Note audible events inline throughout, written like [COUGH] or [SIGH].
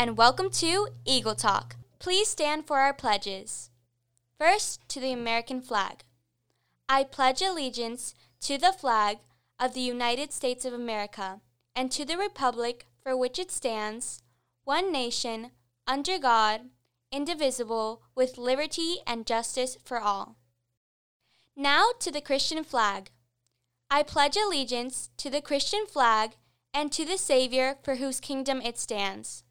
and welcome to Eagle Talk. Please stand for our pledges. First, to the American flag. I pledge allegiance to the flag of the United States of America and to the republic for which it stands, one nation, under God, indivisible, with liberty and justice for all. Now to the Christian flag. I pledge allegiance to the Christian flag and to the Savior for whose kingdom it stands.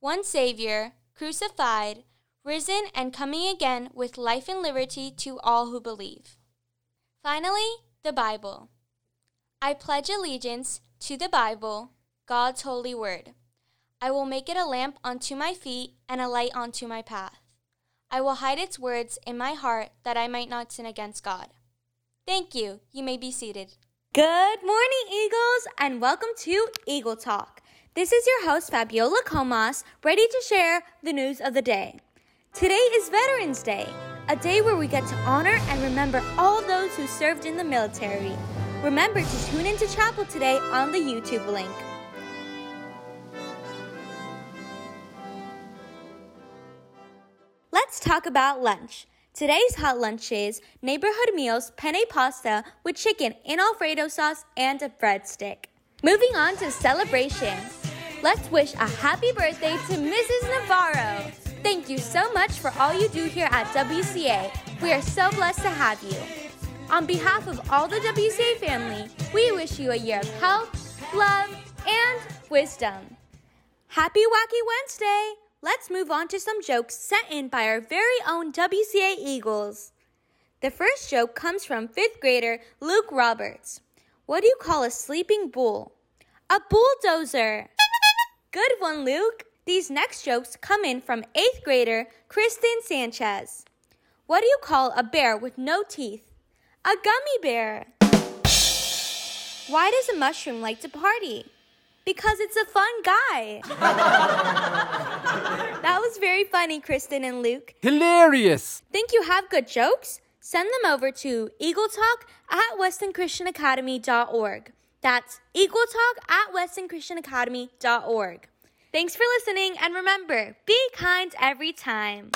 One Savior, crucified, risen, and coming again with life and liberty to all who believe. Finally, the Bible. I pledge allegiance to the Bible, God's holy word. I will make it a lamp unto my feet and a light unto my path. I will hide its words in my heart that I might not sin against God. Thank you. You may be seated. Good morning, Eagles, and welcome to Eagle Talk. This is your host, Fabiola Comas, ready to share the news of the day. Today is Veterans Day, a day where we get to honor and remember all those who served in the military. Remember to tune into chapel today on the YouTube link. Let's talk about lunch. Today's hot lunch is neighborhood meals penne pasta with chicken in Alfredo sauce and a breadstick. Moving on to celebrations. Let's wish a happy birthday to Mrs. Navarro. Thank you so much for all you do here at WCA. We are so blessed to have you. On behalf of all the WCA family, we wish you a year of health, love, and wisdom. Happy Wacky Wednesday! Let's move on to some jokes sent in by our very own WCA Eagles. The first joke comes from fifth grader Luke Roberts. What do you call a sleeping bull? A bulldozer. Good one, Luke. These next jokes come in from eighth grader Kristen Sanchez. What do you call a bear with no teeth? A gummy bear. Why does a mushroom like to party? Because it's a fun guy. [LAUGHS] that was very funny, Kristen and Luke. Hilarious! Think you have good jokes? Send them over to eagletalk at westonchristianacademy.org. That's eagletalk at westonchristianacademy.org. Thanks for listening, and remember, be kind every time.